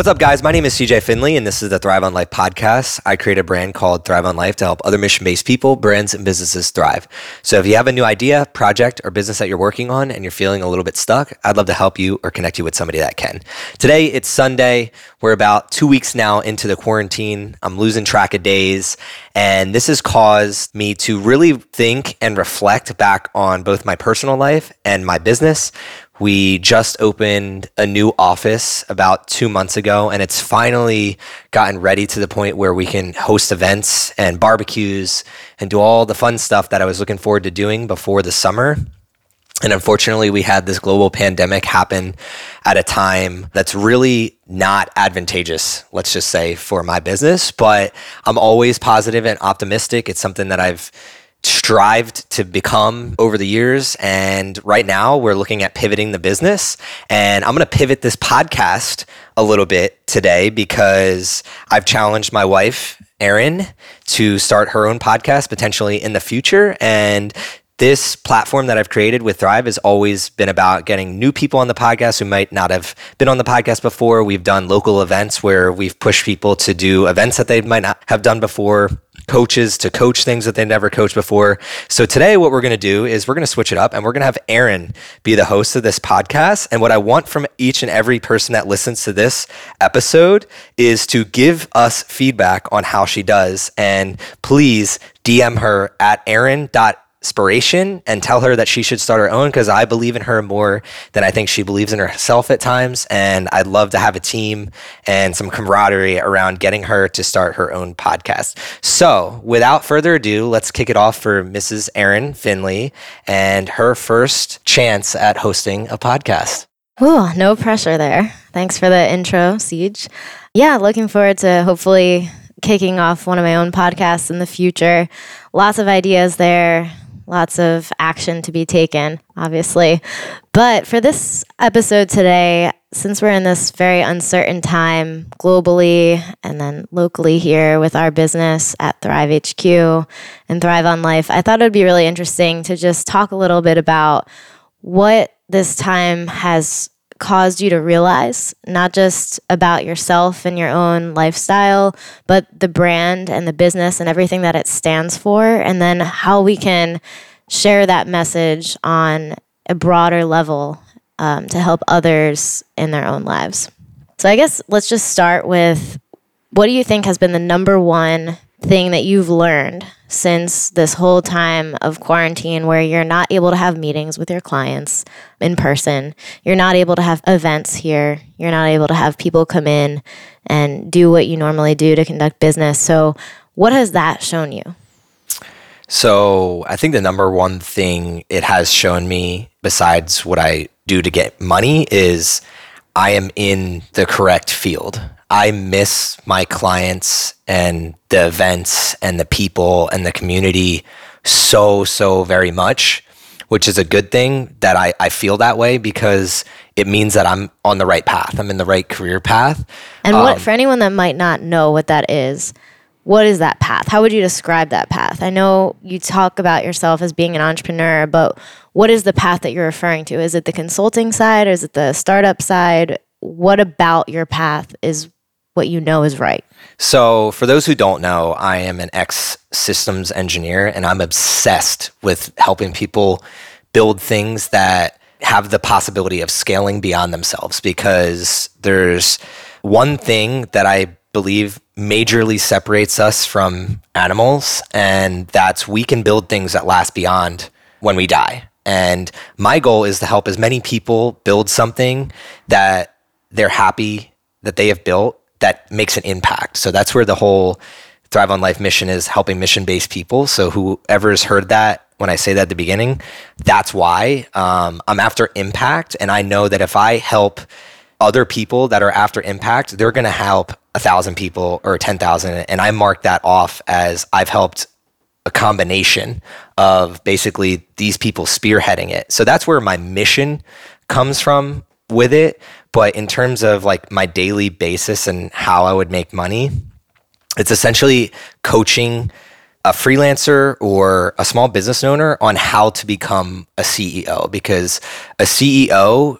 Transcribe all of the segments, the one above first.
What's up, guys? My name is CJ Finley, and this is the Thrive on Life podcast. I create a brand called Thrive on Life to help other mission based people, brands, and businesses thrive. So if you have a new idea, project, or business that you're working on and you're feeling a little bit stuck, I'd love to help you or connect you with somebody that can. Today, it's Sunday. We're about two weeks now into the quarantine. I'm losing track of days, and this has caused me to really think and reflect back on both my personal life and my business we just opened a new office about two months ago, and it's finally gotten ready to the point where we can host events and barbecues and do all the fun stuff that I was looking forward to doing before the summer. And unfortunately, we had this global pandemic happen at a time that's really not advantageous, let's just say, for my business. But I'm always positive and optimistic. It's something that I've strived to become over the years. And right now we're looking at pivoting the business. And I'm going to pivot this podcast a little bit today because I've challenged my wife, Erin, to start her own podcast potentially in the future. And this platform that I've created with Thrive has always been about getting new people on the podcast who might not have been on the podcast before. We've done local events where we've pushed people to do events that they might not have done before coaches to coach things that they never coached before. So today, what we're going to do is we're going to switch it up and we're going to have Erin be the host of this podcast. And what I want from each and every person that listens to this episode is to give us feedback on how she does. And please DM her at Erin.com inspiration and tell her that she should start her own because I believe in her more than I think she believes in herself at times. And I'd love to have a team and some camaraderie around getting her to start her own podcast. So without further ado, let's kick it off for Mrs. Erin Finley and her first chance at hosting a podcast. Oh, no pressure there. Thanks for the intro, CJ. Yeah, looking forward to hopefully kicking off one of my own podcasts in the future. Lots of ideas there lots of action to be taken, obviously. But for this episode today, since we're in this very uncertain time globally and then locally here with our business at Thrive HQ and Thrive on Life, I thought it would be really interesting to just talk a little bit about what this time has caused you to realize, not just about yourself and your own lifestyle, but the brand and the business and everything that it stands for, and then how we can share that message on a broader level um, to help others in their own lives. So, I guess let's just start with what do you think has been the number one thing that you've learned since this whole time of quarantine where you're not able to have meetings with your clients in person. You're not able to have events here. You're not able to have people come in and do what you normally do to conduct business. So, what has that shown you? So, I think the number one thing it has shown me, besides what I do to get money, is I am in the correct field. I miss my clients and the events and the people and the community so, so very much, which is a good thing that I, I feel that way because it means that I'm on the right path. I'm in the right career path. And what, um, for anyone that might not know what that is, what is that path? How would you describe that path? I know you talk about yourself as being an entrepreneur, but what is the path that you're referring to? Is it the consulting side? Or is it the startup side? What about your path is what you know is right? So, for those who don't know, I am an ex systems engineer and I'm obsessed with helping people build things that have the possibility of scaling beyond themselves because there's one thing that I believe majorly separates us from animals, and that's we can build things that last beyond when we die. And my goal is to help as many people build something that they're happy that they have built that makes an impact. So that's where the whole Thrive on Life mission is helping mission based people. So whoever has heard that when I say that at the beginning, that's why um, I'm after impact. And I know that if I help other people that are after impact, they're going to help a thousand people or 10,000. And I mark that off as I've helped a combination of basically these people spearheading it. So that's where my mission comes from with it. But in terms of like my daily basis and how I would make money, it's essentially coaching a freelancer or a small business owner on how to become a CEO because a CEO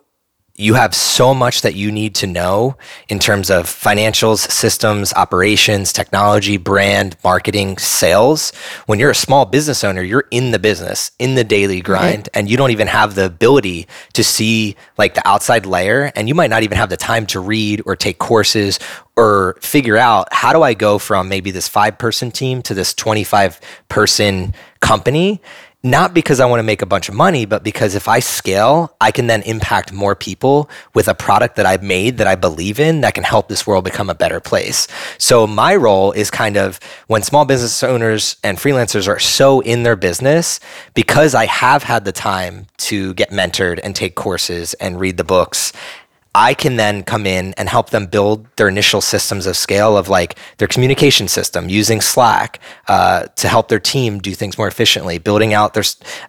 you have so much that you need to know in terms of financials, systems, operations, technology, brand, marketing, sales. When you're a small business owner, you're in the business, in the daily grind, and you don't even have the ability to see like the outside layer. And you might not even have the time to read or take courses or figure out how do I go from maybe this five person team to this 25 person company not because I want to make a bunch of money, but because if I scale, I can then impact more people with a product that I've made that I believe in that can help this world become a better place. So my role is kind of when small business owners and freelancers are so in their business, because I have had the time to get mentored and take courses and read the books I can then come in and help them build their initial systems of scale of like their communication system using Slack uh, to help their team do things more efficiently, building out their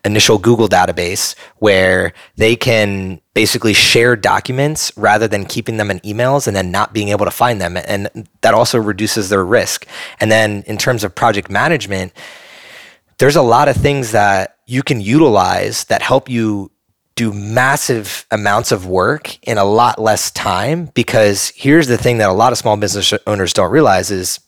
initial Google database where they can basically share documents rather than keeping them in emails and then not being able to find them. And that also reduces their risk. And then in terms of project management, there's a lot of things that you can utilize that help you do massive amounts of work in a lot less time because here's the thing that a lot of small business owners don't realize is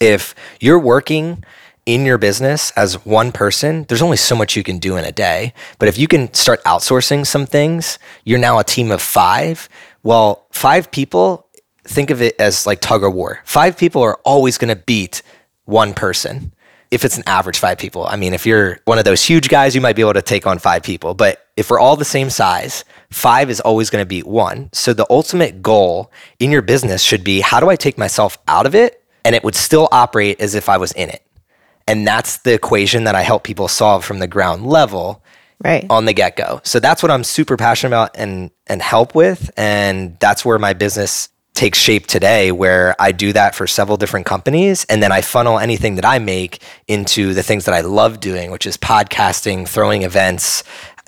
if you're working in your business as one person, there's only so much you can do in a day. But if you can start outsourcing some things, you're now a team of five. Well, five people, think of it as like tug of war. Five people are always going to beat one person if it's an average five people. I mean, if you're one of those huge guys, you might be able to take on five people. But if we're all the same size, five is always going to beat one. So the ultimate goal in your business should be how do I take myself out of it and it would still operate as if I was in it? And that's the equation that I help people solve from the ground level right on the get-go. So that's what I'm super passionate about and and help with and that's where my business takes shape today where I do that for several different companies and then I funnel anything that I make into the things that I love doing, which is podcasting, throwing events,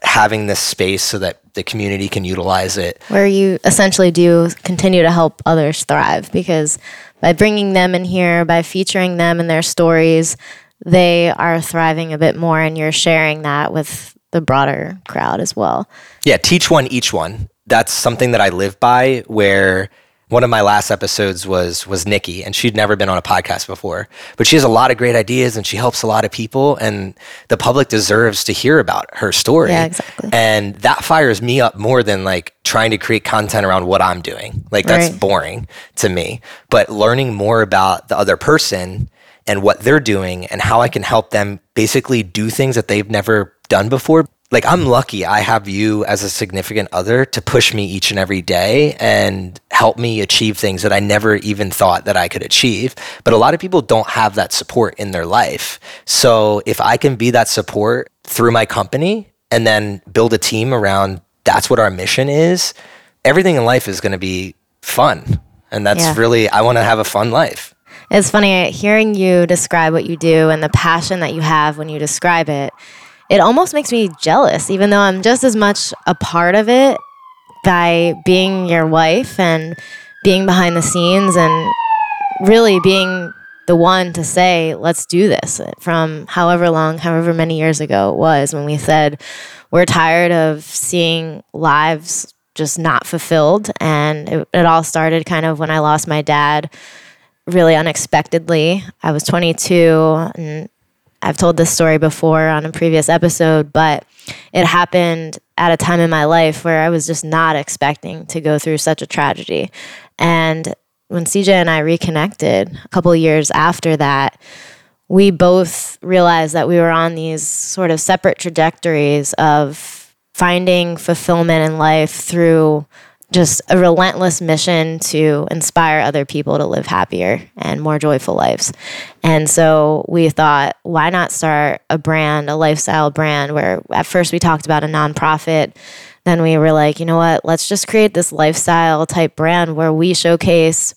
having this space so that the community can utilize it. Where you essentially do continue to help others thrive because by bringing them in here, by featuring them and their stories, they are thriving a bit more and you're sharing that with the broader crowd as well. Yeah, teach one, each one. That's something that I live by where one of my last episodes was was Nikki, and she'd never been on a podcast before. But she has a lot of great ideas, and she helps a lot of people, and the public deserves to hear about her story. Yeah, exactly. And that fires me up more than like trying to create content around what I'm doing. Like that's right. boring to me. But learning more about the other person and what they're doing, and how I can help them basically do things that they've never done before like I'm lucky I have you as a significant other to push me each and every day and help me achieve things that I never even thought that I could achieve. But a lot of people don't have that support in their life. So if I can be that support through my company and then build a team around that's what our mission is, everything in life is going to be fun. And that's yeah. really I want to have a fun life. It's funny hearing you describe what you do and the passion that you have when you describe it it almost makes me jealous, even though I'm just as much a part of it by being your wife and being behind the scenes and really being the one to say, let's do this from however long, however many years ago it was when we said, we're tired of seeing lives just not fulfilled. And it, it all started kind of when I lost my dad really unexpectedly. I was 22 and I've told this story before on a previous episode, but it happened at a time in my life where I was just not expecting to go through such a tragedy. And when CJ and I reconnected a couple years after that, we both realized that we were on these sort of separate trajectories of finding fulfillment in life through just a relentless mission to inspire other people to live happier and more joyful lives. And so we thought, why not start a brand, a lifestyle brand, where at first we talked about a nonprofit. Then we were like, you know what, let's just create this lifestyle type brand where we showcase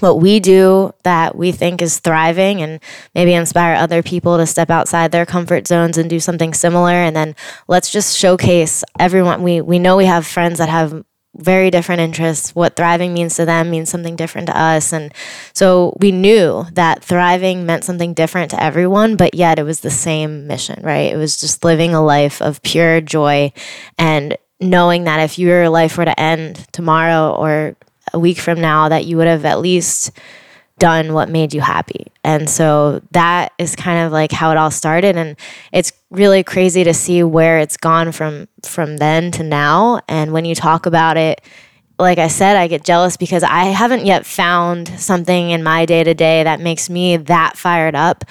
what we do that we think is thriving and maybe inspire other people to step outside their comfort zones and do something similar and then let's just showcase everyone we we know we have friends that have very different interests. What thriving means to them means something different to us. And so we knew that thriving meant something different to everyone, but yet it was the same mission, right? It was just living a life of pure joy and knowing that if your life were to end tomorrow or a week from now, that you would have at least done what made you happy. And so that is kind of like how it all started and it's really crazy to see where it's gone from from then to now and when you talk about it like I said I get jealous because I haven't yet found something in my day-to-day that makes me that fired up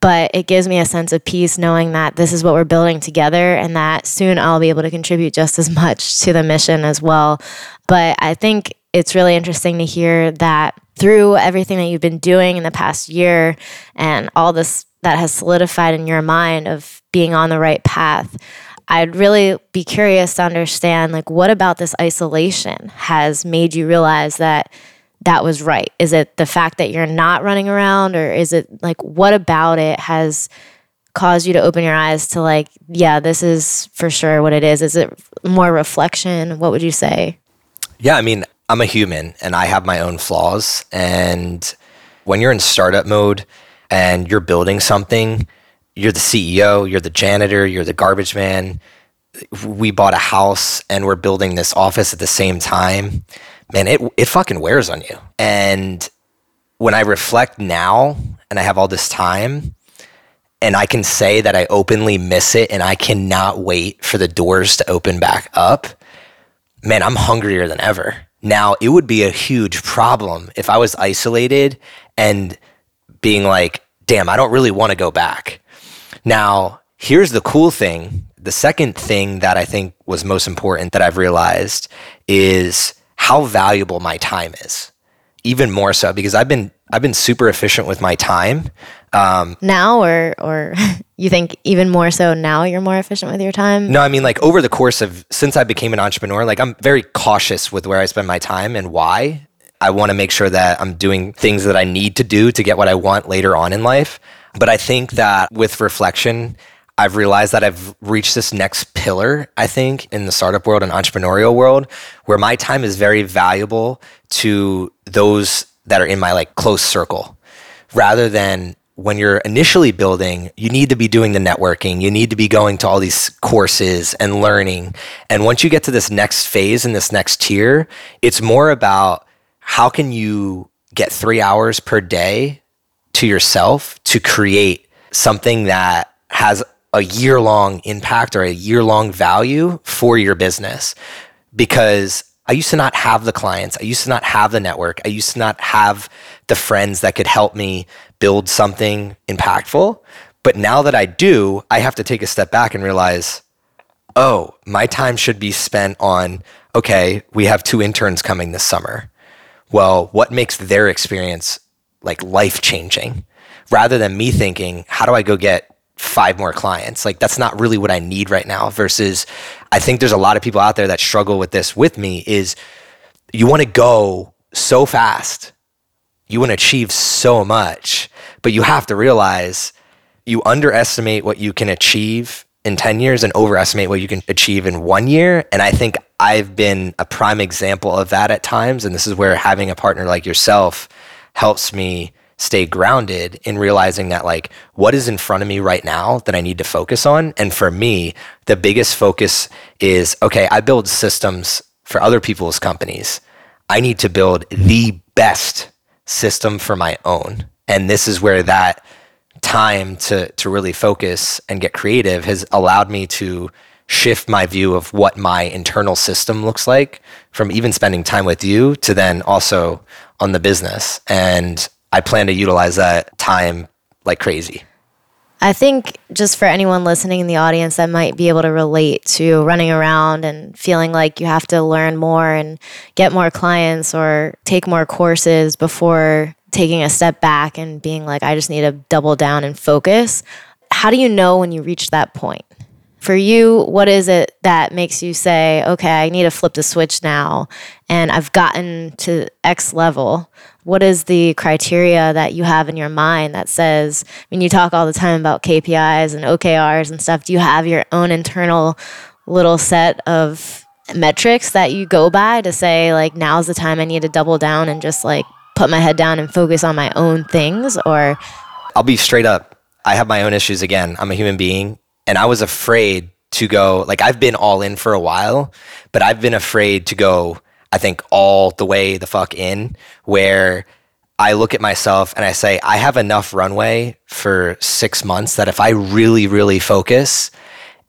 but it gives me a sense of peace knowing that this is what we're building together and that soon I'll be able to contribute just as much to the mission as well. But I think it's really interesting to hear that through everything that you've been doing in the past year and all this that has solidified in your mind of being on the right path i'd really be curious to understand like what about this isolation has made you realize that that was right? Is it the fact that you're not running around or is it like what about it has caused you to open your eyes to like yeah this is for sure what it is? Is it more reflection? What would you say? Yeah i mean I'm a human and I have my own flaws. And when you're in startup mode and you're building something, you're the CEO, you're the janitor, you're the garbage man. We bought a house and we're building this office at the same time. Man, it it fucking wears on you. And when I reflect now and I have all this time and I can say that I openly miss it and I cannot wait for the doors to open back up, man, I'm hungrier than ever. Now, it would be a huge problem if I was isolated and being like, damn, I don't really want to go back. Now, here's the cool thing. The second thing that I think was most important that I've realized is how valuable my time is. Even more so because I've been I've been super efficient with my time. Um, now, or or you think even more so now you're more efficient with your time? No, I mean like over the course of since I became an entrepreneur, like I'm very cautious with where I spend my time and why. I want to make sure that I'm doing things that I need to do to get what I want later on in life. But I think that with reflection, I've realized that I've reached this next pillar, I think, in the startup world and entrepreneurial world, where my time is very valuable to those that are in my like close circle rather than when you're initially building, you need to be doing the networking. You need to be going to all these courses and learning. And once you get to this next phase and this next tier, it's more about how can you get three hours per day to yourself to create something that has a year long impact or a year long value for your business. Because I used to not have the clients. I used to not have the network. I used to not have the friends that could help me build something impactful. But now that I do, I have to take a step back and realize, oh, my time should be spent on, okay, we have two interns coming this summer. Well, what makes their experience like life changing? Rather than me thinking, how do I go get five more clients. Like that's not really what I need right now versus I think there's a lot of people out there that struggle with this with me is you want to go so fast. You want to achieve so much, but you have to realize you underestimate what you can achieve in 10 years and overestimate what you can achieve in 1 year and I think I've been a prime example of that at times and this is where having a partner like yourself helps me stay grounded in realizing that like what is in front of me right now that I need to focus on. And for me, the biggest focus is okay, I build systems for other people's companies. I need to build the best system for my own. And this is where that time to to really focus and get creative has allowed me to shift my view of what my internal system looks like from even spending time with you to then also on the business. And I plan to utilize that time like crazy. I think just for anyone listening in the audience that might be able to relate to running around and feeling like you have to learn more and get more clients or take more courses before taking a step back and being like, I just need to double down and focus. How do you know when you reach that point? For you, what is it that makes you say, okay, I need to flip the switch now and I've gotten to X level? what is the criteria that you have in your mind that says I mean you talk all the time about KPIs and OKRs and stuff. Do you have your own internal little set of metrics that you go by to say like now's the time I need to double down and just like put my head down and focus on my own things or? I'll be straight up. I have my own issues again. I'm a human being and I was afraid to go like I've been all in for a while, but I've been afraid to go I think all the way the fuck in where I look at myself and I say I have enough runway for 6 months that if I really really focus,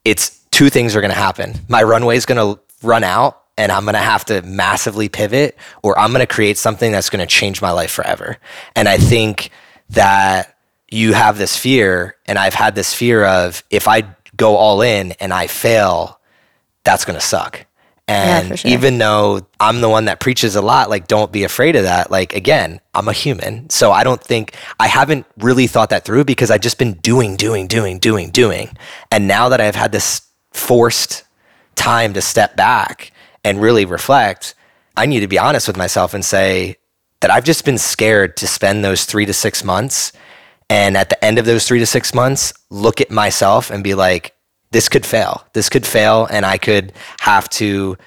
it's two things are going to happen. My runway is going to run out and I'm going to have to massively pivot or I'm going to create something that's going to change my life forever. And I think that you have this fear and I've had this fear of if I go all in and I fail, that's going to suck. And yeah, sure. even though I'm the one that preaches a lot, like, don't be afraid of that. Like, again, I'm a human. So I don't think, I haven't really thought that through because I've just been doing, doing, doing, doing, doing. And now that I've had this forced time to step back and really reflect, I need to be honest with myself and say that I've just been scared to spend those three to six months. And at the end of those three to six months, look at myself and be like, this could fail. This could fail, and I could have to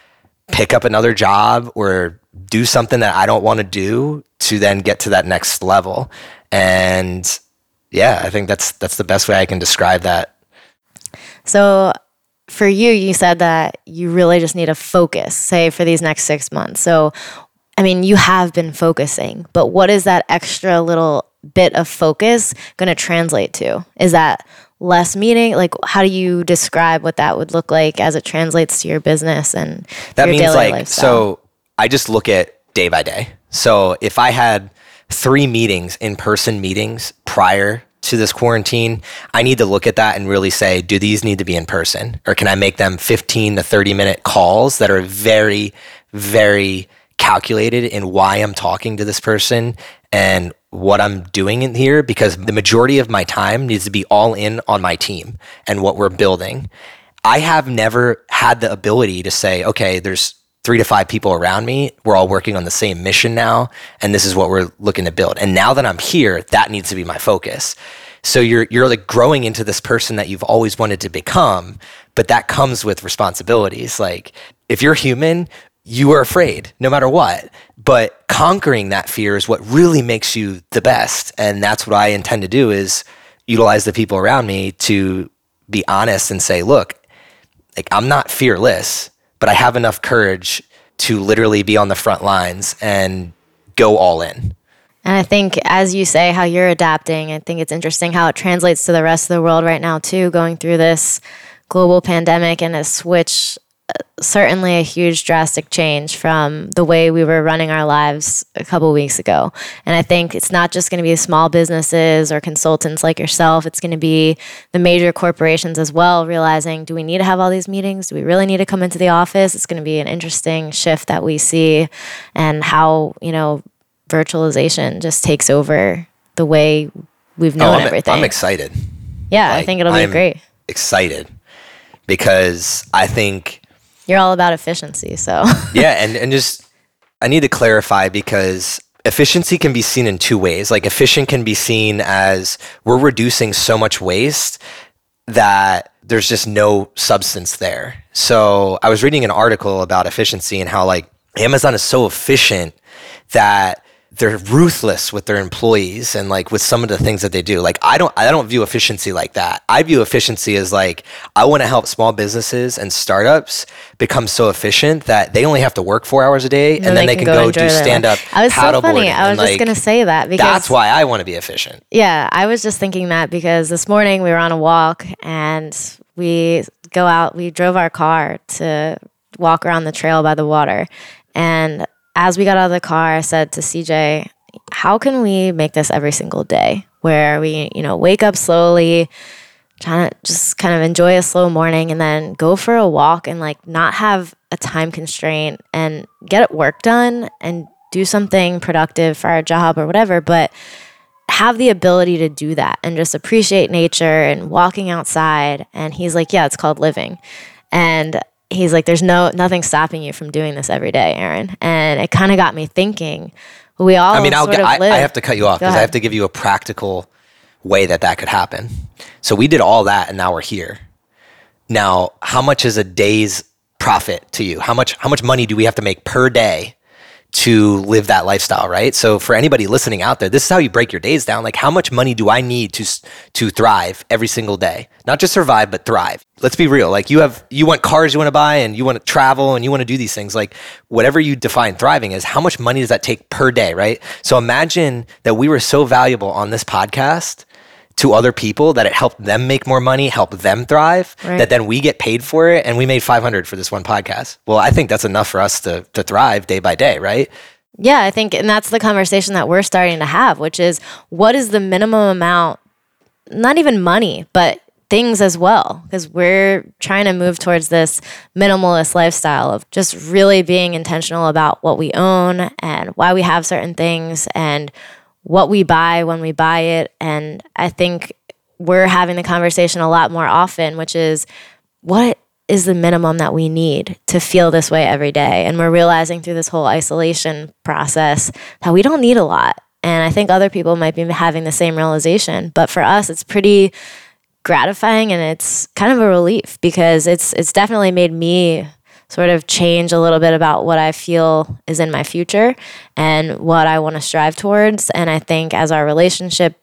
pick up another job or do something that I don't want to do to then get to that next level. And yeah, I think that's that's the best way I can describe that. So for you, you said that you really just need to focus, say for these next six months. So I mean, you have been focusing, but what is that extra little bit of focus going to translate to? Is that less meeting? Like, how do you describe what that would look like as it translates to your business and that means like lifestyle? so? I just look at day by day. So if I had three meetings, in person meetings prior to this quarantine, I need to look at that and really say, do these need to be in person? Or can I make them 15 to 30 minute calls that are very, very calculated in why I'm talking to this person and what I'm doing in here because the majority of my time needs to be all in on my team and what we're building. I have never had the ability to say, okay, there's three to five people around me. We're all working on the same mission now, and this is what we're looking to build. And now that I'm here, that needs to be my focus. So you're you're like growing into this person that you've always wanted to become, but that comes with responsibilities. Like if you're human, you are afraid no matter what. But conquering that fear is what really makes you the best. And that's what I intend to do is utilize the people around me to be honest and say, look, like I'm not fearless, but I have enough courage to literally be on the front lines and go all in. And I think, as you say, how you're adapting, I think it's interesting how it translates to the rest of the world right now, too, going through this global pandemic and a switch certainly a huge drastic change from the way we were running our lives a couple weeks ago. And I think it's not just going to be small businesses or consultants like yourself, it's going to be the major corporations as well realizing do we need to have all these meetings? Do we really need to come into the office? It's going to be an interesting shift that we see and how, you know, virtualization just takes over the way we've oh, known oh, I'm, everything. I'm excited. Yeah, like, I think it'll be I'm great. Excited because I think you're all about efficiency. So yeah, and and just I need to clarify because efficiency can be seen in two ways. Like efficient can be seen as we're reducing so much waste that there's just no substance there. So I was reading an article about efficiency and how like Amazon is so efficient that they're ruthless with their employees and like with some of the things that they do. Like I don't I don't view efficiency like that. I view efficiency as like I want to help small businesses and startups become so efficient that they only have to work four hours a day and, and then they, can, go, go do stand up. I was so funny. I was just like, gonna say that because that's why I want to be efficient. Yeah, I was just thinking that because this morning we were on a walk and we go out. We drove our car to walk around the trail by the water and as we got out of the car, I said to CJ, how can we make this every single day where we, you know, wake up slowly, trying to just kind of enjoy a slow morning and then go for a walk and like not have a time constraint and get work done and do something productive for our job or whatever, but have the ability to do that and just appreciate nature and walking outside. And he's like, yeah, it's called living. And he's like, there's no nothing stopping you from doing this every day, Erin. And it kind of got me thinking. We all. I mean, I'll I, I, have to cut you off because I have to give you a practical way that that could happen. So we did all that, and now we're here. Now, how much is a day's profit to you? How much? How much money do we have to make per day to live that lifestyle, right? So for anybody listening out there, this is how you break your days down. Like how much money do I need to to thrive every single day? Not just survive, but thrive. Let's be real. Like you have you want cars you want to buy and you want to travel and you want to do these things. Like whatever you define thriving is, how much money does that take per day, right? So imagine that we were so valuable on this podcast to other people that it helped them make more money, help them thrive, right. that then we get paid for it and we made 500 for this one podcast. Well, I think that's enough for us to to thrive day by day, right? Yeah, I think and that's the conversation that we're starting to have, which is what is the minimum amount not even money, but things as well because we're trying to move towards this minimalist lifestyle of just really being intentional about what we own and why we have certain things and what we buy when we buy it. And I think we're having the conversation a lot more often, which is what is the minimum that we need to feel this way every day? And we're realizing through this whole isolation process that we don't need a lot. And I think other people might be having the same realization. But for us, it's pretty gratifying and it's kind of a relief because it's it's definitely made me sort of change a little bit about what I feel is in my future and what I want to strive towards. And I think as our relationship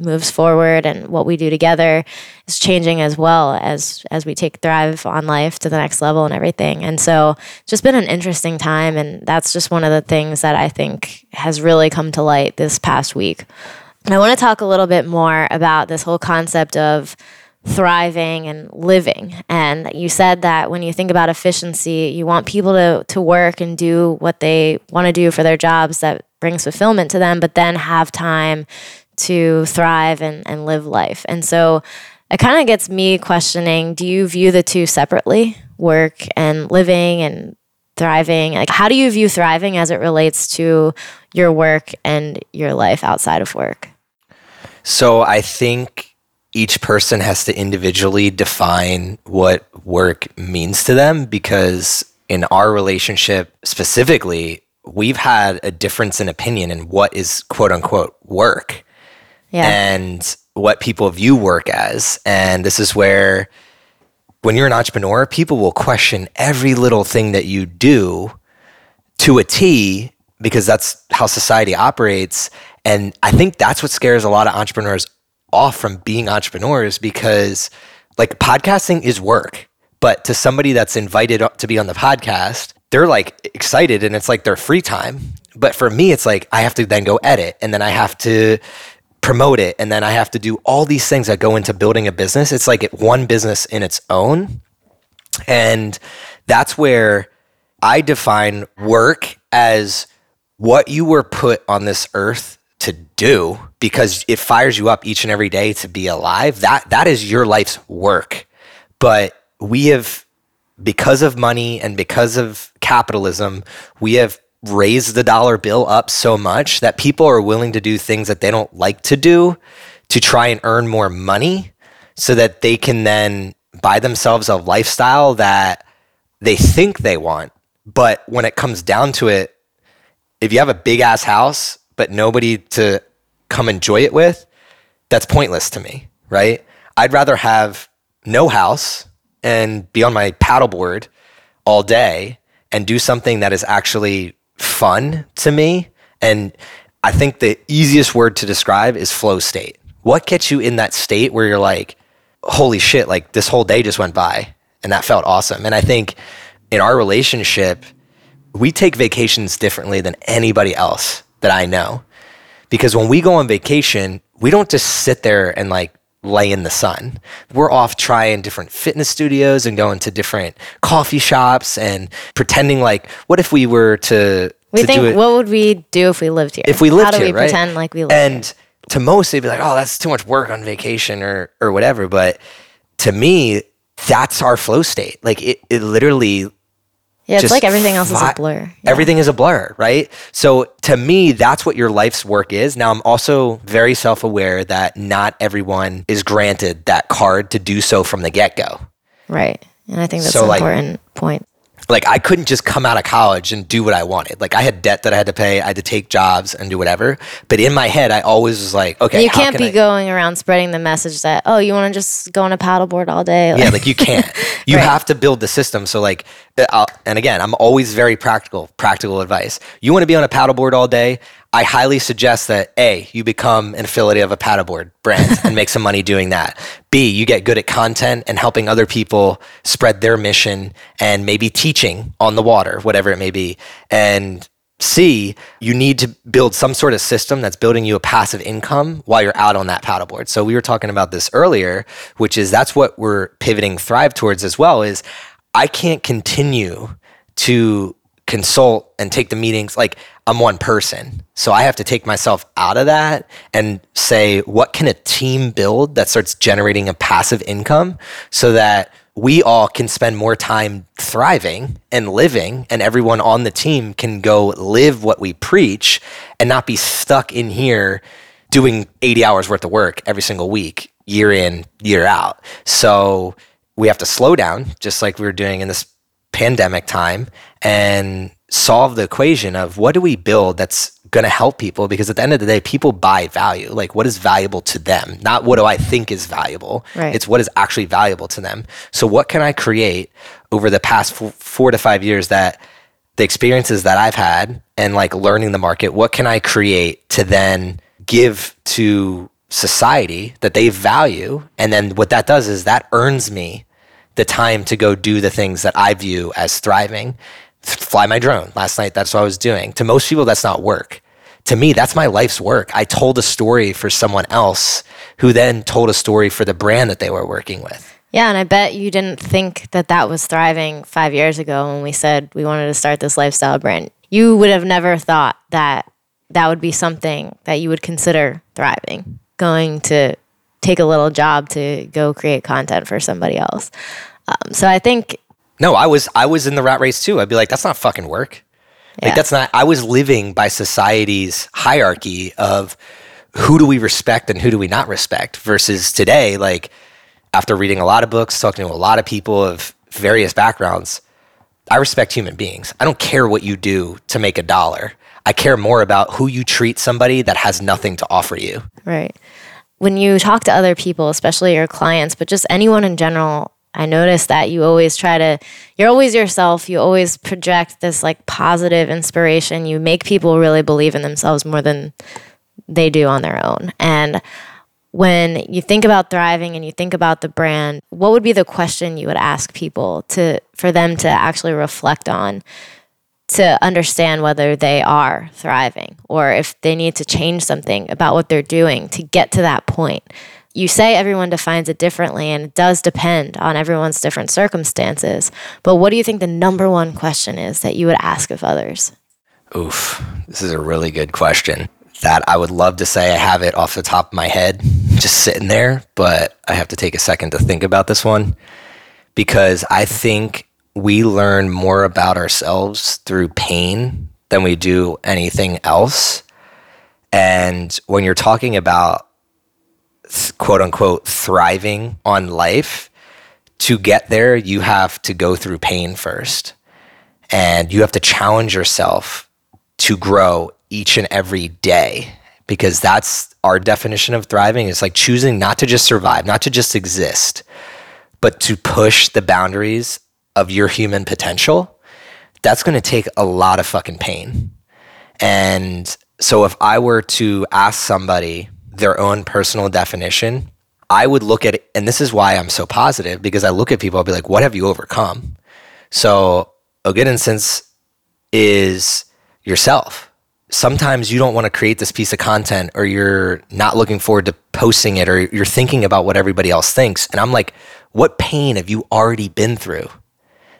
moves forward and what we do together is changing as well as as we take thrive on life to the next level and everything and so it's just been an interesting time and that's just one of the things that i think has really come to light this past week and i want to talk a little bit more about this whole concept of thriving and living. And you said that when you think about efficiency, you want people to, to work and do what they want to do for their jobs that brings fulfillment to them, but then have time to thrive and, and live life. And so it kind of gets me questioning do you view the two separately, work and living and thriving? Like, how do you view thriving as it relates to your work and your life outside of work? So I think each person has to individually define what work means to them because in our relationship specifically, we've had a difference in opinion in what is quote unquote work yeah. and what people view work as. And this is where when you're an entrepreneur, people will question every little thing that you do to a T because that's how society operates. And I think that's what scares a lot of entrepreneurs off from being entrepreneurs because like podcasting is work. But to somebody that's invited to be on the podcast, they're like excited and it's like their free time. But for me, it's like I have to then go edit and then I have to promote it and then I have to do all these things that go into building a business. It's like one business in its own. And that's where I define work as what you were put on this earth to do because it fires you up each and every day to be alive. That that is your life's work. But we have because of money and because of capitalism, we have raised the dollar bill up so much that people are willing to do things that they don't like to do to try and earn more money so that they can then buy themselves a lifestyle that they think they want. But when it comes down to it, if you have a big ass house but nobody to come enjoy it with, that's pointless to me, right? I'd rather have no house and be on my paddleboard all day and do something that is actually fun to me. And I think the easiest word to describe is flow state. What gets you in that state where you're like, holy shit, like this whole day just went by and that felt awesome. And I think in our relationship, we take vacations differently than anybody else that I know. Because when we go on vacation, we don't just sit there and like lay in the sun. We're off trying different fitness studios and going to different coffee shops and pretending like, what if we were to? We to think, what would we do if we lived here? If we lived How do here, we right? pretend like we live and here? to most, they'd be like, oh, that's too much work on vacation or or whatever. But to me, that's our flow state. Like it, it literally yeah, it's like everything else is a blur. Yeah. Everything is a blur, right? So to me, that's what your life's work is. Now, I'm also very self aware that not everyone is granted that card to do so from the get go. Right. And I think that's so an like, important point. Like I couldn't just come out of college and do what I wanted. Like I had debt that I had to pay. I had to take jobs and do whatever. But in my head, I always was like, okay, you can't can be I- going around spreading the message that oh, you want to just go on a paddleboard all day. Yeah, like you can't. You Right. have to build the system. So like, uh, I'll, and again, I'm always very practical. Practical advice. You want to be on a paddleboard all day. I highly suggest that A, you become an affiliate of a paddleboard brand and make some money doing that. B, you get good at content and helping other people spread their mission and maybe teaching on the water, whatever it may be. And C, you need to build some sort of system that's building you a passive income while you're out on that paddleboard. So we were talking about this earlier, which is that's what we're pivoting Thrive towards as well is I can't continue to consult and take the meetings like I'm one person. So I have to take myself out of that and say what can a team build that starts generating a passive income so that we all can spend more time thriving and living and everyone on the team can go live what we preach and not be stuck in here doing 80 hours worth of work every single week year in year out so we have to slow down just like we were doing in this pandemic time and solve the equation of what do we build that's going to help people? Because at the end of the day people buy value. Like what is valuable to them? Not what do i think is valuable. Right. it's what is actually valuable to them. So what can i create over the past four, four to five years that the experiences that i've had and like learning the market what can i create to then give to society that they value? And then what that does is that earns me the time to go do the things that I view as thriving. Fly my drone. Last night, that's what I was doing. To most people, that's not work. To me, that's my life's work. I told a story for someone else who then told a story for the brand that they were working with. Yeah, and I bet you didn't think that that was thriving five years ago when we said we wanted to start this lifestyle brand. You would have never thought that that would be something that you would consider thriving, going to take a little job to go create content for somebody else. Um, so I think, No, I was I was in the rat race too. I'd be like, that's not fucking work. Yeah. Like that's not. I was living by society's hierarchy of who do we respect and who do we not respect. Versus today, like after reading a lot of books, talking to a lot of people of various backgrounds, I respect human beings. I don't care what you do to make a dollar. I care more about who you treat somebody that has nothing to offer you. right. When you talk to other people, especially your clients, but just anyone in general, I notice that you always try to, you're always yourself. You always project this like positive inspiration. You make people really believe in themselves more than they do on their own. And when you think about thriving and you think about the brand, what would be the question you would ask people to for them to actually reflect on to understand whether they are thriving or if they need to change something about what they're doing to get to that point? You say everyone defines it differently and it does depend on everyone's different circumstances. But what do you think the number one question is that you would ask of others? Oof, this is a really good question. That I would love to say I have it off the top of my head, just sitting there, but I have to take a second to think about this one because I think we learn more about ourselves through pain than we do anything else. And when you're talking about quote unquote thriving on life, to get there, you have to go through pain first. And you have to challenge yourself to grow each and every day because that's our definition of thriving. It's like choosing not to just survive not to just exist but to push the boundaries of your human potential. That's going to take a lot of fucking pain. And so if i were to ask somebody their own personal definition i would look at it and this is why i'm so positive because i look at people i'll be like what have you overcome so a good instance is yourself. Sometimes you don't want to create this piece of content or you're not looking forward to posting it or you're thinking about what everybody else thinks. And I'm like, what pain have you already been through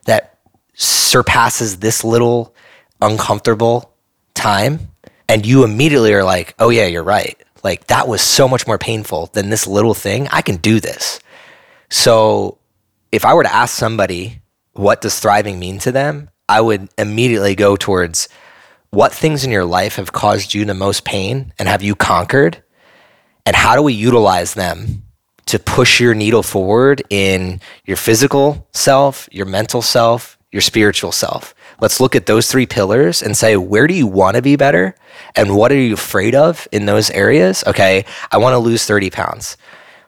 that surpasses this little uncomfortable time? And you immediately are like, oh, yeah, you're right. Like, that was so much more painful than this little thing. I can do this. So, if I were to ask somebody, what does thriving mean to them? I would immediately go towards what things in your life have caused you the most pain and have you conquered? And how do we utilize them to push your needle forward in your physical self, your mental self, your spiritual self. Let's look at those three pillars and say, where do you want to be better? And what are you afraid of in those areas? Okay, I want to lose 30 pounds.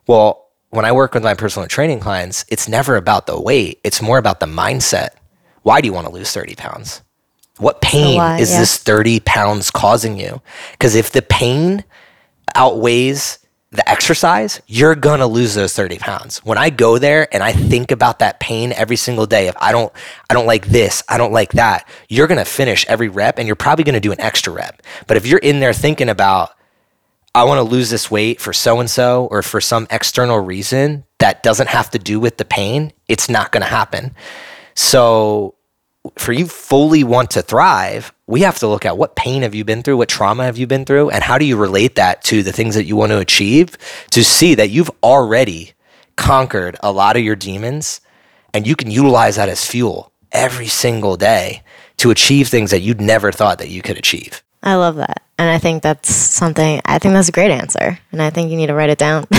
Well, when I work with my personal training clients, it's never about the weight, it's more about the mindset. Why do you want to lose 30 pounds? What pain why, is yeah. this 30 pounds causing you? Because if the pain outweighs the exercise, you're gonna lose those 30 pounds. When I go there and I think about that pain every single day, if I don't, I don't like this, I don't like that, you're gonna finish every rep and you're probably gonna do an extra rep. But if you're in there thinking about, I wanna lose this weight for so and so or for some external reason that doesn't have to do with the pain, it's not gonna happen. So for you fully want to thrive, we have to look at what pain have you been through, what trauma have you been through, and how do you relate that to the things that you want to achieve to see that you've already conquered a lot of your demons and you can utilize that as fuel every single day to achieve things that you'd never thought that you could achieve. I love that. And I think that's something, I think that's a great answer. And I think you need to write it down.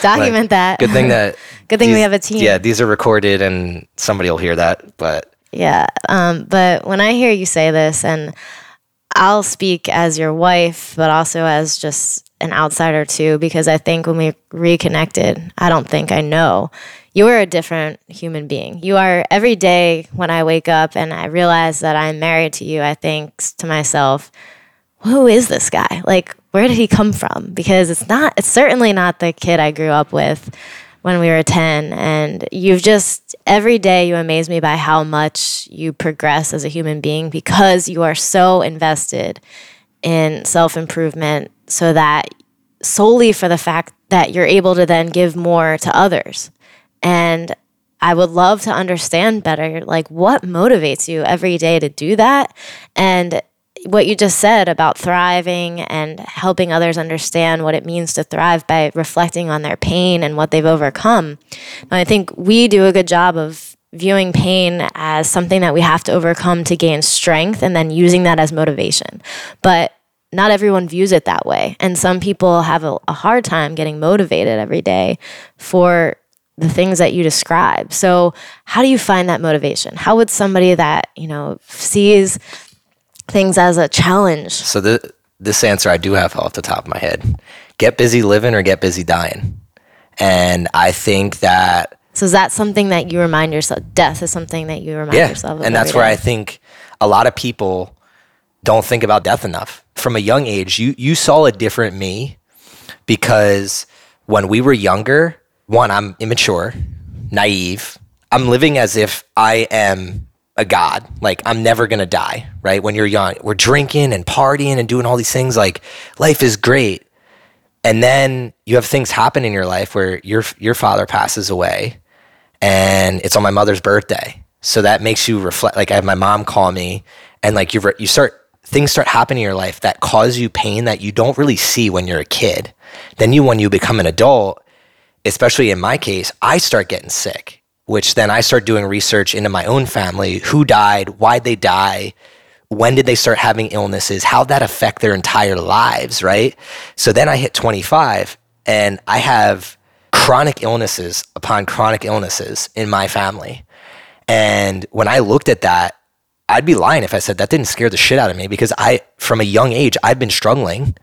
Document Like, that. Good thing that Good thing we have a team. Yeah, these are recorded and somebody will hear that, but Yeah. Um, but when I hear you say this, and I'll speak as your wife, but also as just an outsider too, because I think when we reconnected, I don't think I know. You are a different human being. You are every day when I wake up and I realize that I'm married to you, I think to myself, who is this guy? Like, where did he come from? Because it's not, it's certainly not the kid I grew up with when we were 10. And you've just, every day you amaze me by how much you progress as a human being because you are so invested in self improvement so that solely for the fact that you're able to then give more to others. And I would love to understand better, like what motivates you every day to do that. And what you just said about thriving and helping others understand what it means to thrive by reflecting on their pain and what they've overcome. And I think we do a good job of viewing pain as something that we have to overcome to gain strength and then using that as motivation. But not everyone views it that way. And some people have a, a hard time getting motivated every day for the things that you describe. So, how do you find that motivation? How would somebody that, you know, sees things as a challenge So the, this answer I do have off the top of my head. Get busy living or get busy dying. And I think that So is that something that you remind yourself? Death is something that you remind yeah, yourself of. and that's where day? I think a lot of people don't think about death enough. From a young age, you you saw a different me because when we were younger, one, I'm immature, naive. I'm living as if I am a god. Like I'm never gonna die, right? When you're young, we're drinking and partying and doing all these things. Like life is great, and then you have things happen in your life where your your father passes away, and it's on my mother's birthday. So that makes you reflect. Like I have my mom call me, and like you re- you start things start happening in your life that cause you pain that you don't really see when you're a kid. Then you when you become an adult, especially in my case, I start getting sick, which then I start doing research into my own family, who died, why'd they die, when did they start having illnesses, how'd that affect their entire lives, right? So then I hit 25 and I have chronic illnesses upon chronic illnesses in my family. And when I looked at that, I'd be lying if I said that didn't scare the shit out of me because I, from a young age, I've been struggling.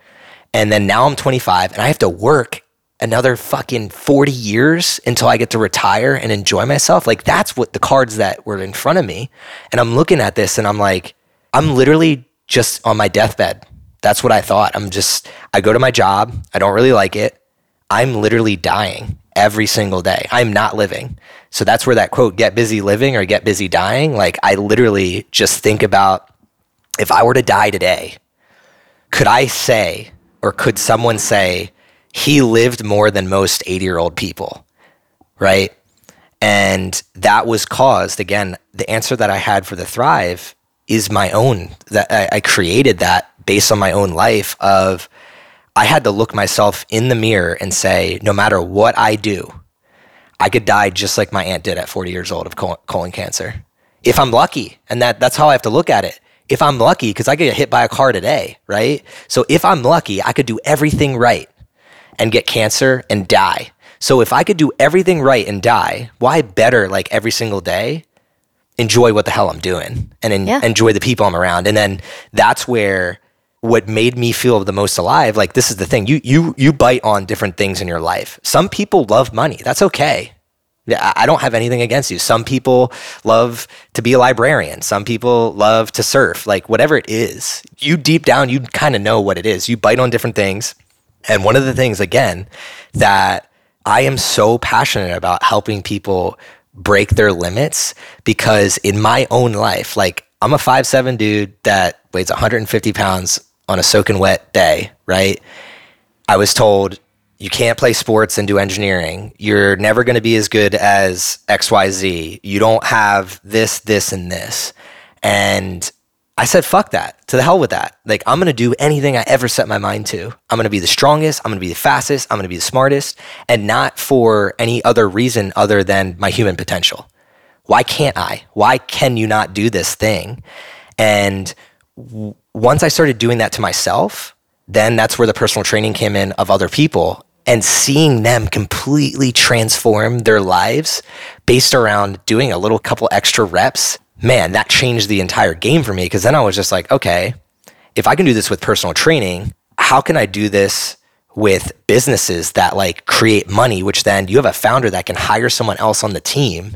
And then now I'm 25 and I have to work another fucking 40 years until I get to retire and enjoy myself. Like that's what the cards that were in front of me. And I'm looking at this and I'm like, I'm literally just on my deathbed. That's what I thought. I'm just, I go to my job. I don't really like it. I'm literally dying every single day. I'm not living. So that's where that quote, get busy living or get busy dying. Like I literally just think about if I were to die today, could I say, or could someone say, he lived more than most 80 year old people? Right. And that was caused, again, the answer that I had for the Thrive is my own. That I, I created that based on my own life of I had to look myself in the mirror and say, no matter what I do, I could die just like my aunt did at 40 years old of colon, cancer. If I'm lucky, and that, that's how I have to look at it. If I'm lucky, because I get hit by a car today, right? So if I'm lucky, I could do everything right and get cancer and die. So if I could do everything right and die, why better like every single day enjoy what the hell I'm doing and en- Yeah. enjoy the people I'm around. And then that's where what made me feel the most alive. Like this is the thing you you you bite on different things in your life. Some people love money. That's okay. I don't have anything against you. Some people love to be a librarian. Some people love to surf. Like whatever it is, you deep down you kind of know what it is. You bite on different things. And one of the things again that I am so passionate about helping people break their limits because in my own life, like I'm a five seven dude that weighs 150 pounds on a soaking wet day, right? I was told you can't play sports and do engineering. You're never going to be as good as XYZ. You don't have this, this, and this. And I said, fuck that. To the hell with that. Like, I'm going to do anything I ever set my mind to. I'm going to be the strongest. I'm going to be the fastest. I'm going to be the smartest. And not for any other reason other than my human potential. Why can't I? Why can you not do this thing? And w- once I started doing that to myself, then that's where the personal training came in of other people and seeing them completely transform their lives based around doing a little couple extra reps. Man, that changed the entire game for me because then I was just like, okay, if I can do this with personal training, how can I do this with businesses that like create money, which then you have a founder that can hire someone else on the team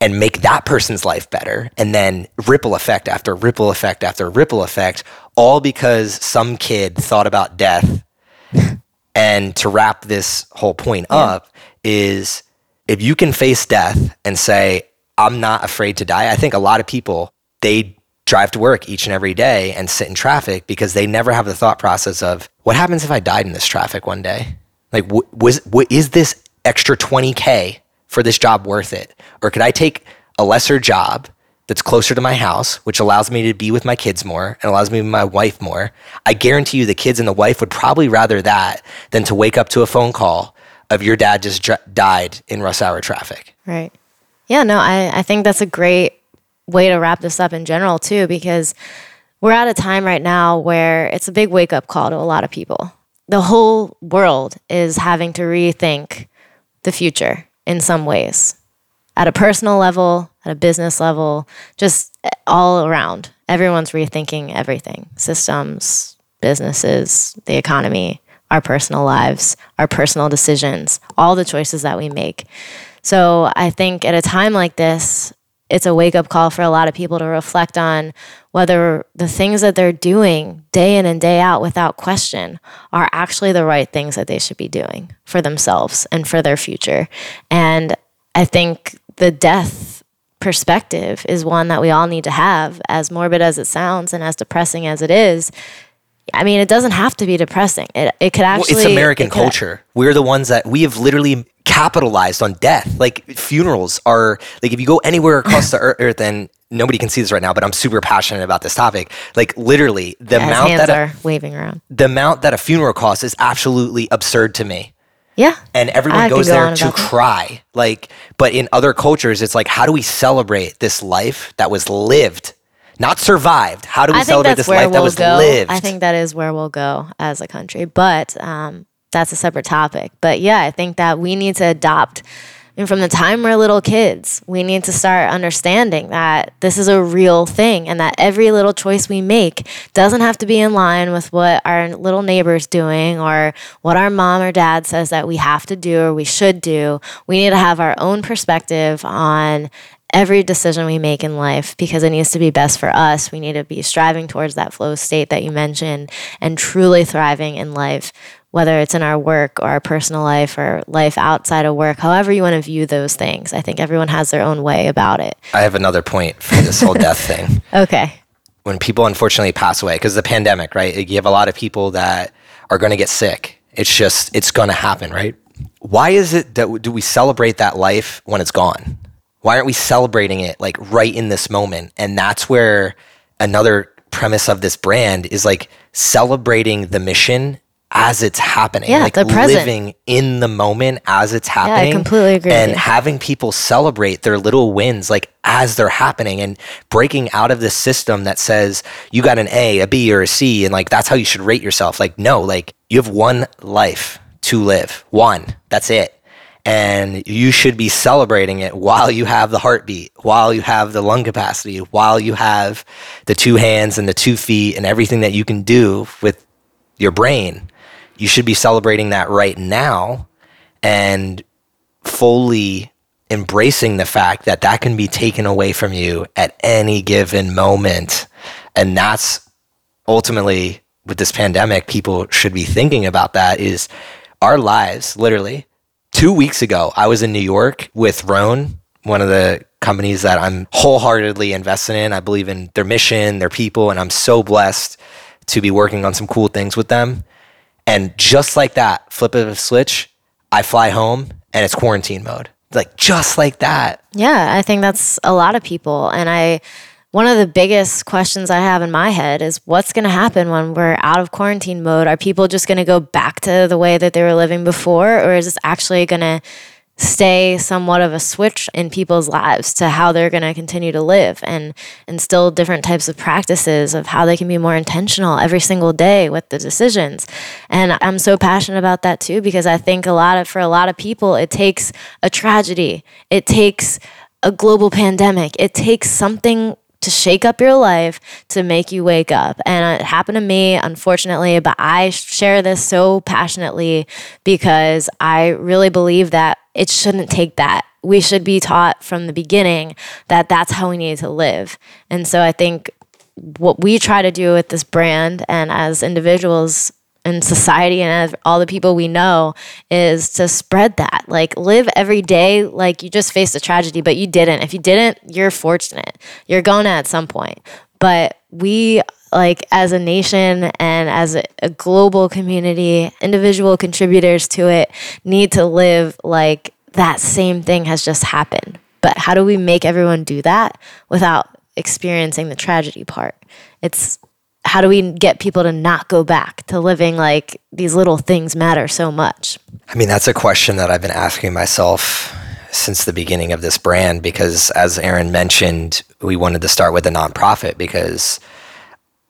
and make that person's life better and then ripple effect after ripple effect after ripple effect all because some kid thought about death. And to wrap this whole point up is if you can face death and say i'm not afraid to die. I think a lot of people they drive to work each and every day and sit in traffic because they never have the thought process of what happens if i died in this traffic one day? Like w- was w- is this extra 20k for this job worth it? Or could i take a lesser job that's closer to my house which allows me to be with my kids more and allows me to be my wife more? I guarantee you the kids and the wife would probably rather that than to wake up to a phone call of your dad just dr- died in rush hour traffic. Right. Yeah, no, I, I think that's a great way to wrap this up in general, too, because we're at a time right now where it's a big wake up call to a lot of people. The whole world is having to rethink the future in some ways at a personal level, at a business level, just all around. Everyone's rethinking everything systems, businesses, the economy, our personal lives, our personal decisions, all the choices that we make. So I think at a time like this, it's a wake up call for a lot of people to reflect on whether the things that they're doing day in and day out without question are actually the right things that they should be doing for themselves and for their future. And I think the death perspective is one that we all need to have, as morbid as it sounds and as depressing as it is. I mean, it doesn't have to be depressing. It, it could actually. well, it's American it could- culture. We're the ones that we have literally capitalized on death. Like funerals are like if you go anywhere across the ear- earth, and nobody can see this right now, but I'm super passionate about this topic. Like literally, the As amount that a, are waving around. the amount that a funeral costs is absolutely absurd to me. Yeah. And everyone could goes go there to that. cry. Like, but in other cultures, it's like, how do we celebrate this life that was lived, not survived? How do we I celebrate this life that we'll was go. lived? I think that is where we'll go as a country, but um, that's a separate topic. But yeah, I think that we need to adopt. And from the time we're little kids, we need to start understanding that this is a real thing and that every little choice we make doesn't have to be in line with what our little neighbor's doing or what our mom or dad says that we have to do or we should do. We need to have our own perspective on every decision we make in life because it needs to be best for us. We need to be striving towards that flow state that you mentioned and truly thriving in life, whether it's in our work or our personal life or life outside of work, however you want to view those things. I think everyone has their own way about it. I have another point for this whole death thing. Okay. When people unfortunately pass away, because the pandemic, right? You have a lot of people that are going to get sick. It's just, it's going to happen, right? Why is it that do we celebrate that life when it's gone? Why aren't we celebrating it like right in this moment? And that's where another premise of this brand is like celebrating the mission as it's happening. Yeah, like the present. living in the moment as it's happening. I completely agree And having people celebrate their little wins like as they're happening and breaking out of this system that says you got an A, a B, or a C, and like that's how you should rate yourself. Like, no, like you have one life to live. One. That's it. And you should be celebrating it while you have the heartbeat, while you have the lung capacity, while you have the two hands and the two feet and everything that you can do with your brain. You should be celebrating that right now and fully embracing the fact that that can be taken away from you at any given moment. And that's ultimately with this pandemic, people should be thinking about that is our lives, literally. Two weeks ago, I was in New York with Rhone, one of the companies that I'm wholeheartedly invested in. I believe in their mission, their people, and I'm so blessed to be working on some cool things with them. And just like that, flip of a switch, I fly home and it's quarantine mode. Like just like that. Yeah, I think that's a lot of people. And I, one of the biggest questions I have in my head is what's going to happen when we're out of quarantine mode? Are people just going to go back to the way that they were living before? Or is this actually going to stay somewhat of a switch in people's lives to how they're going to continue to live and instill different types of practices of how they can be more intentional every single day with the decisions. And I'm so passionate about that too because I think a lot of for a lot of people it takes a tragedy. It takes a global pandemic. It takes something to shake up your life to make you wake up. And it happened to me, unfortunately, but I share this so passionately because I really believe that it shouldn't take that. We should be taught from the beginning that that's how we need to live. And so I think what we try to do with this brand and as individuals in society and all the people we know is to spread that. Like live every day like you just faced a tragedy, but you didn't. If you didn't, you're fortunate. You're gonna at some point. But we like as a nation and as a, global community, individual contributors to it need to live like that same thing has just happened. But how do we make everyone do that without experiencing the tragedy part? It's how do we get people to not go back to living like these little things matter so much? I mean, that's a question that I've been asking myself since the beginning of this brand because, as Erin mentioned, we wanted to start with a nonprofit because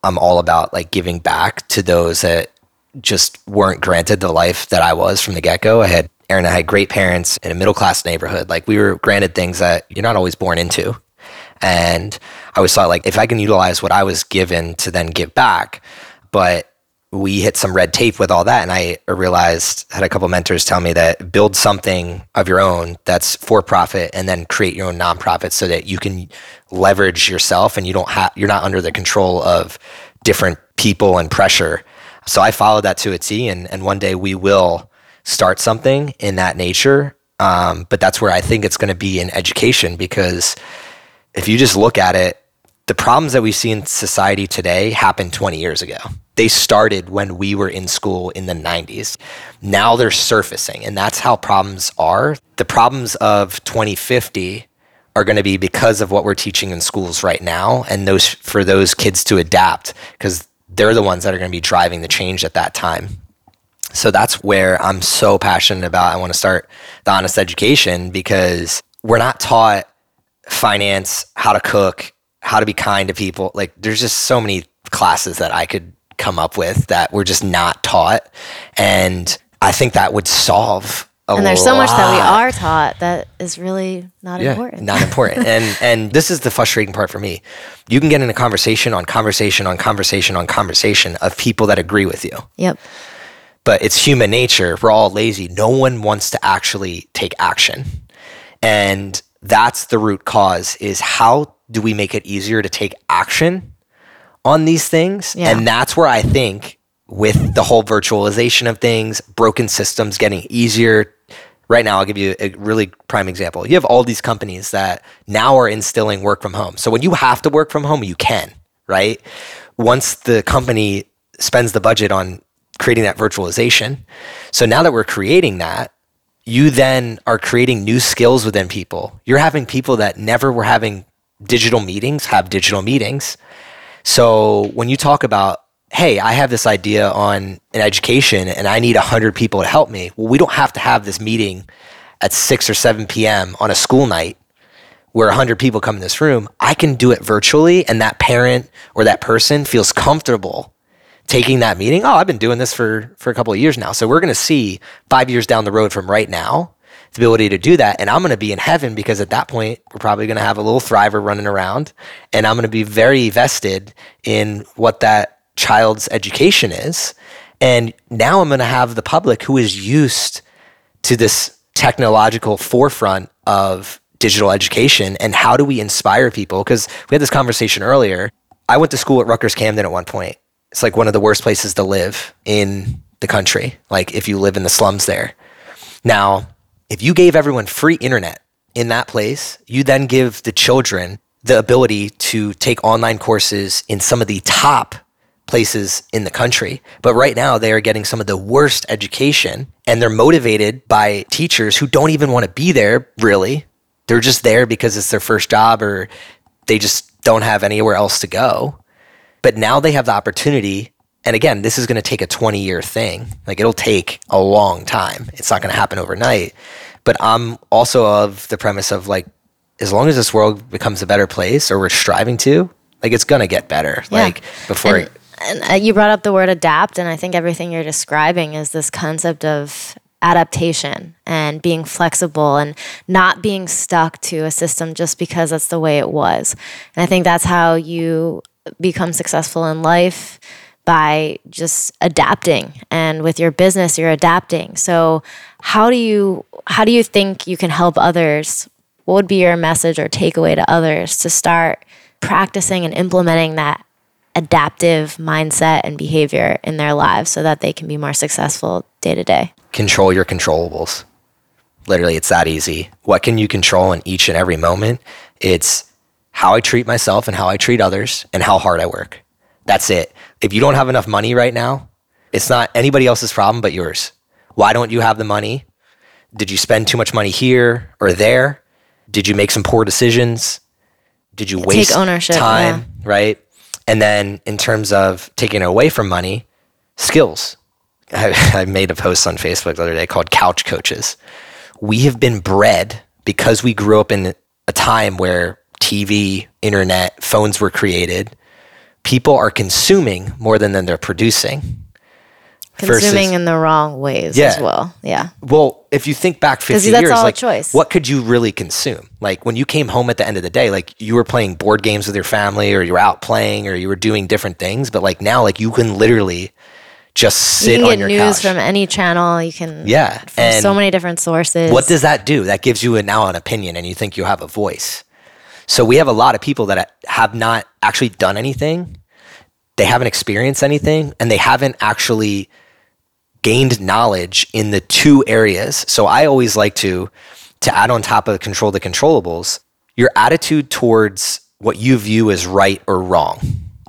I'm all about like giving back to those that just weren't granted the life that I was from the get go. I had Erin I had great parents in a middle class neighborhood. Like we were granted things that you're not always born into. And I always thought like if I can utilize what I was given to then give back, but we hit some red tape with all that and i realized had a couple mentors tell me that build something of your own that's for profit and then create your own nonprofit so that you can leverage yourself and you don't have you're not under the control of different people and pressure so i followed that to a t and, and one day we will start something in that nature um, but that's where i think it's going to be in education because if you just look at it, the problems that we see in society today happened 20 years ago. They started when we were in school in the 90s. Now they're surfacing, and that's how problems are. The problems of 2050 are going to be because of what we're teaching in schools right now, and those for those kids to adapt because they're the ones that are going to be driving the change at that time. So that's where I'm so passionate about. I want to start the honest education because we're not taught finance, how to cook, how to be kind to people. Like there's just so many classes that I could come up with that we're just not taught. And I think that would solve and there's so much that we are taught that is really not yeah, important. Not important. and and this is the frustrating part for me. You can get in a conversation on conversation on conversation on conversation of people that agree with you. Yep. But it's human nature. We're all lazy. No one wants to actually take action. And that's the root cause is how do we make it easier to take action on these things? Yeah. And that's where I think with the whole virtualization of things, broken systems getting easier. Right now, I'll give you a really prime example. You have all these companies that now are instilling work from home. So when you have to work from home, you can, right? Once the company spends the budget on creating that virtualization. So now that we're creating that, you then are creating new skills within people. You're having people that never were having digital meetings have digital meetings. So when you talk about, hey, I have this idea on an education and I need 100 people to help me, well, we don't have to have this meeting at 6 or 7 p.m. on a school night where 100 people come in this room. I can do it virtually, and that parent or that person feels comfortable taking that meeting, oh, I've been doing this for for a couple of years now. So we're going to see 5 years down the road from right now the ability to do that. And I'm going to be in heaven because at that point, we're probably going to have a little thriver running around. And I'm going to be very vested in what that child's education is. And now I'm going to have the public who is used to this technological forefront of digital education and how do we inspire people? Because we had this conversation earlier. I went to school at Rutgers Camden at one point. It's like one of the worst places to live in the country, like if you live in the slums there. Now, if you gave everyone free internet in that place, you then give the children the ability to take online courses in some of the top places in the country. But right now, they are getting some of the worst education and they're motivated by teachers who don't even want to be there, really. They're just there because it's their first job or they just don't have anywhere else to go. But now they have the opportunity. And again, this is going to take a 20 year thing. Like it'll take a long time. It's not going to happen overnight. But I'm also of the premise of like, as long as this world becomes a better place or we're striving to, like it's going to get better. Yeah. Like before. And, and uh, you brought up the word adapt, and I think everything you're describing is this concept of adaptation and being flexible and not being stuck to a system just because that's the way it was. And I think that's how you become successful in life by just adapting and with your business you're adapting. So how do you how do you think you can help others? What would be your message or takeaway to others to start practicing and implementing that adaptive mindset and behavior in their lives so that they can be more successful day to day. Control your controllables. Literally, it's that easy. What can you control in each and every moment? It's how I treat myself and how I treat others and how hard I work. That's it. If you don't have enough money right now, it's not anybody else's problem but yours. Why don't you have the money? Did you spend too much money here or there? Did you make some poor decisions? Did you waste Take ownership, time? yeah. Right. And then in terms of taking away from money, skills. I, I made a post on Facebook the other day called Couch Coaches. We have been bred because we grew up in a time where TV, internet, phones were created. People are consuming more than, than they're producing. Consuming in the wrong ways Yeah. as well. Yeah. Well, if you think back 50 that's years, like choice. what could you really consume? Like when you came home at the end of the day, like you were playing board games with your family or you were out playing or you were doing different things, but like now like you can literally just You sit can on get your news couch. from any channel. You can yeah. from And so many different sources. what does that do? That gives you a, now an opinion and you think you have a voice. So we have a lot of people that have not actually done anything. They haven't experienced anything and they haven't actually gained knowledge in the two areas. So I always like to to add on top of control the controllables, your attitude towards what you view as right or wrong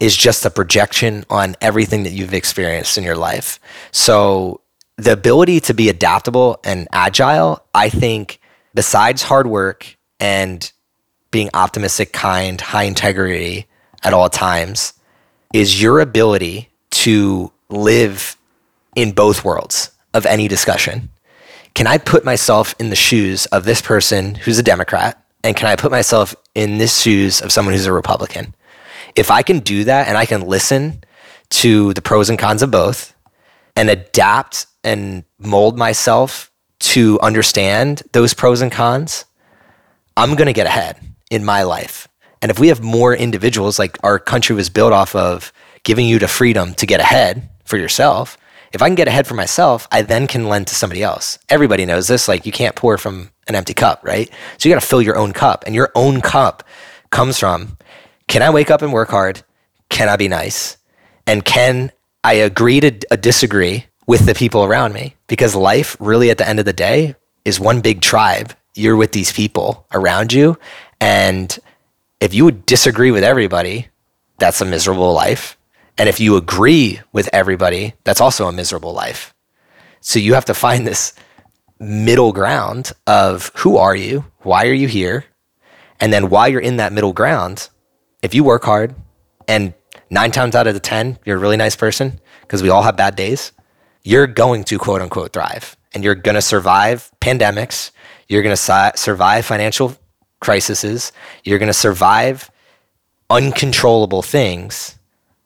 is just a projection on everything that you've experienced in your life. So the ability to be adaptable and agile, I think besides hard work and being optimistic, kind, high integrity at all times is your ability to live in both worlds of any discussion. Can I put myself in the shoes of this person who's a Democrat? And can I put myself in the shoes of someone who's a Republican? If I can do that and I can listen to the pros and cons of both and adapt and mold myself to understand those pros and cons, I'm going to get ahead in my life. And if we have more individuals, like our country was built off of giving you the freedom to get ahead for yourself, if I can get ahead for myself, I then can lend to somebody else. Everybody knows this. Like you can't pour from an empty cup, right? So you got to fill your own cup. And your own cup comes from can I wake up and work hard? Can I be nice? And can I agree to uh, disagree with the people around me? Because life, really, at the end of the day, is one big tribe. You're with these people around you. And if you would disagree with everybody, that's a miserable life. And if you agree with everybody, that's also a miserable life. So you have to find this middle ground of who are you? Why are you here? And then while you're in that middle ground, if you work hard and nine times out of the 10, you're a really nice person because we all have bad days, you're going to quote unquote thrive and you're going to survive pandemics. You're going to survive financial crises. You're going to survive uncontrollable things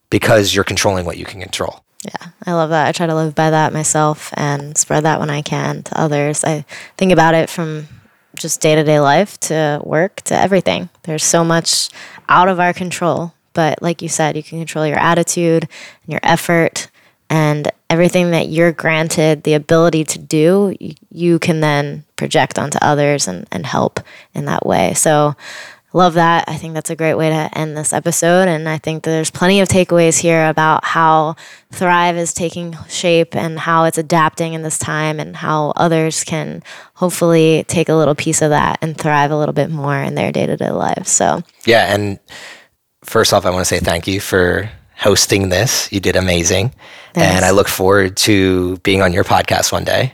because you're controlling what you can control. Yeah, I love that. I try to live by that myself and spread that when I can to others. I think about it from just day to day life to work to everything. There's so much out of our control. But like you said, you can control your attitude and your effort and everything that you're granted the ability to do, you, can then project onto others and, and help in that way. So love that. I think that's a great way to end this episode. And I think there's plenty of takeaways here about how Thrive is taking shape and how it's adapting in this time and how others can hopefully take a little piece of that and thrive a little bit more in their day to day lives. So, yeah. And first off, I want to say thank you for hosting this. You did amazing. And I look forward to being on your podcast one day.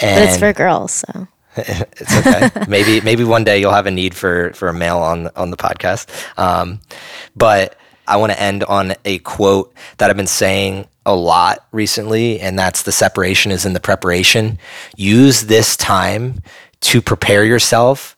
And but it's for girls, so it's okay. maybe maybe one day you'll have a need for for a male on on the podcast. Um, but I want to end on a quote that I've been saying a lot recently, and that's the separation is in the preparation. Use this time to prepare yourself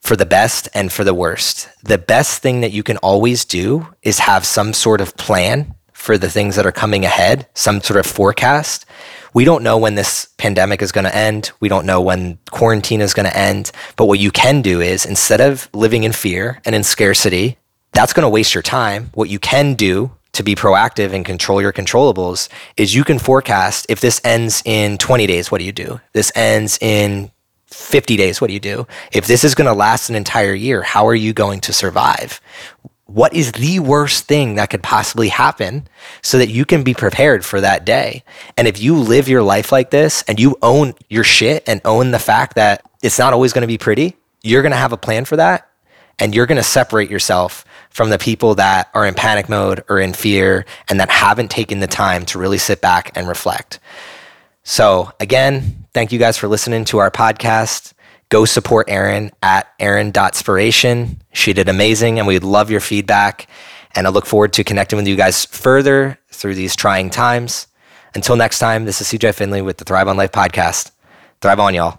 for the best and for the worst. The best thing that you can always do is have some sort of plan for the things that are coming ahead, some sort of forecast we don't know when this pandemic is going to end. We don't know when quarantine is going to end. But what you can do is instead of living in fear and in scarcity, that's going to waste your time. What you can do to be proactive and control your controllables is you can forecast if this ends in 20 days, what do you do? This ends in 50 days, what do you do? If this is going to last an entire year, how are you going to survive? what is the worst thing that could possibly happen so that you can be prepared for that day. And if you live your life like this and you own your shit and own the fact that it's not always going to be pretty, you're going to have a plan for that and you're going to separate yourself from the people that are in panic mode or in fear and that haven't taken the time to really sit back and reflect. So, again, thank you guys for listening to our podcast go support Erin at Erin.spiration. She did amazing and we'd love your feedback. And I look forward to connecting with you guys further through these trying times. Until next time, this is CJ Finley with the Thrive on Life podcast. Thrive on, y'all.